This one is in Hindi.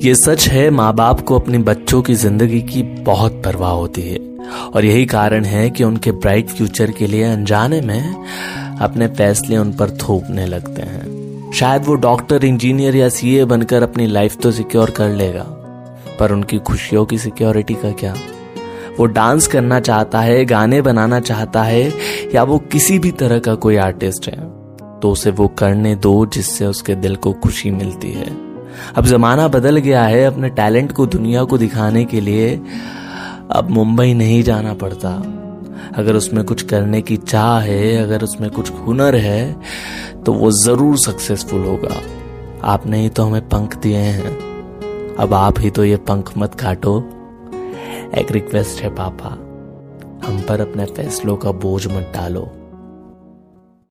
ये सच है माँ बाप को अपने बच्चों की ज़िंदगी की बहुत परवाह होती है। और यही कारण है कि उनके ब्राइट फ्यूचर के लिए अनजाने में अपने फैसले उन पर थोपने लगते हैं। शायद वो डॉक्टर, इंजीनियर या सीए बनकर अपनी लाइफ तो सिक्योर कर लेगा, पर उनकी खुशियों की सिक्योरिटी का क्या? वो डांस करना चाहता है, गाने बनाना चाहता है, या वो किसी भी तरह का कोई आर्टिस्ट है तो उसे वो करने दो जिससे उसके दिल को खुशी मिलती है। अब जमाना बदल गया है अपने टैलेंट को दुनिया को दिखाने के लिए। अब मुंबई नहीं जाना पड़ता। अगर उसमें कुछ करने की चाह है, अगर उसमें कुछ हुनर है तो वो ज़रूर सक्सेसफुल होगा। आपने ही तो हमें पंख दिए हैं। अब आप ही तो ये पंख मत काटो। एक रिक्वेस्ट है पापा। हम पर अपने फैसलों का बोझ मत डालो।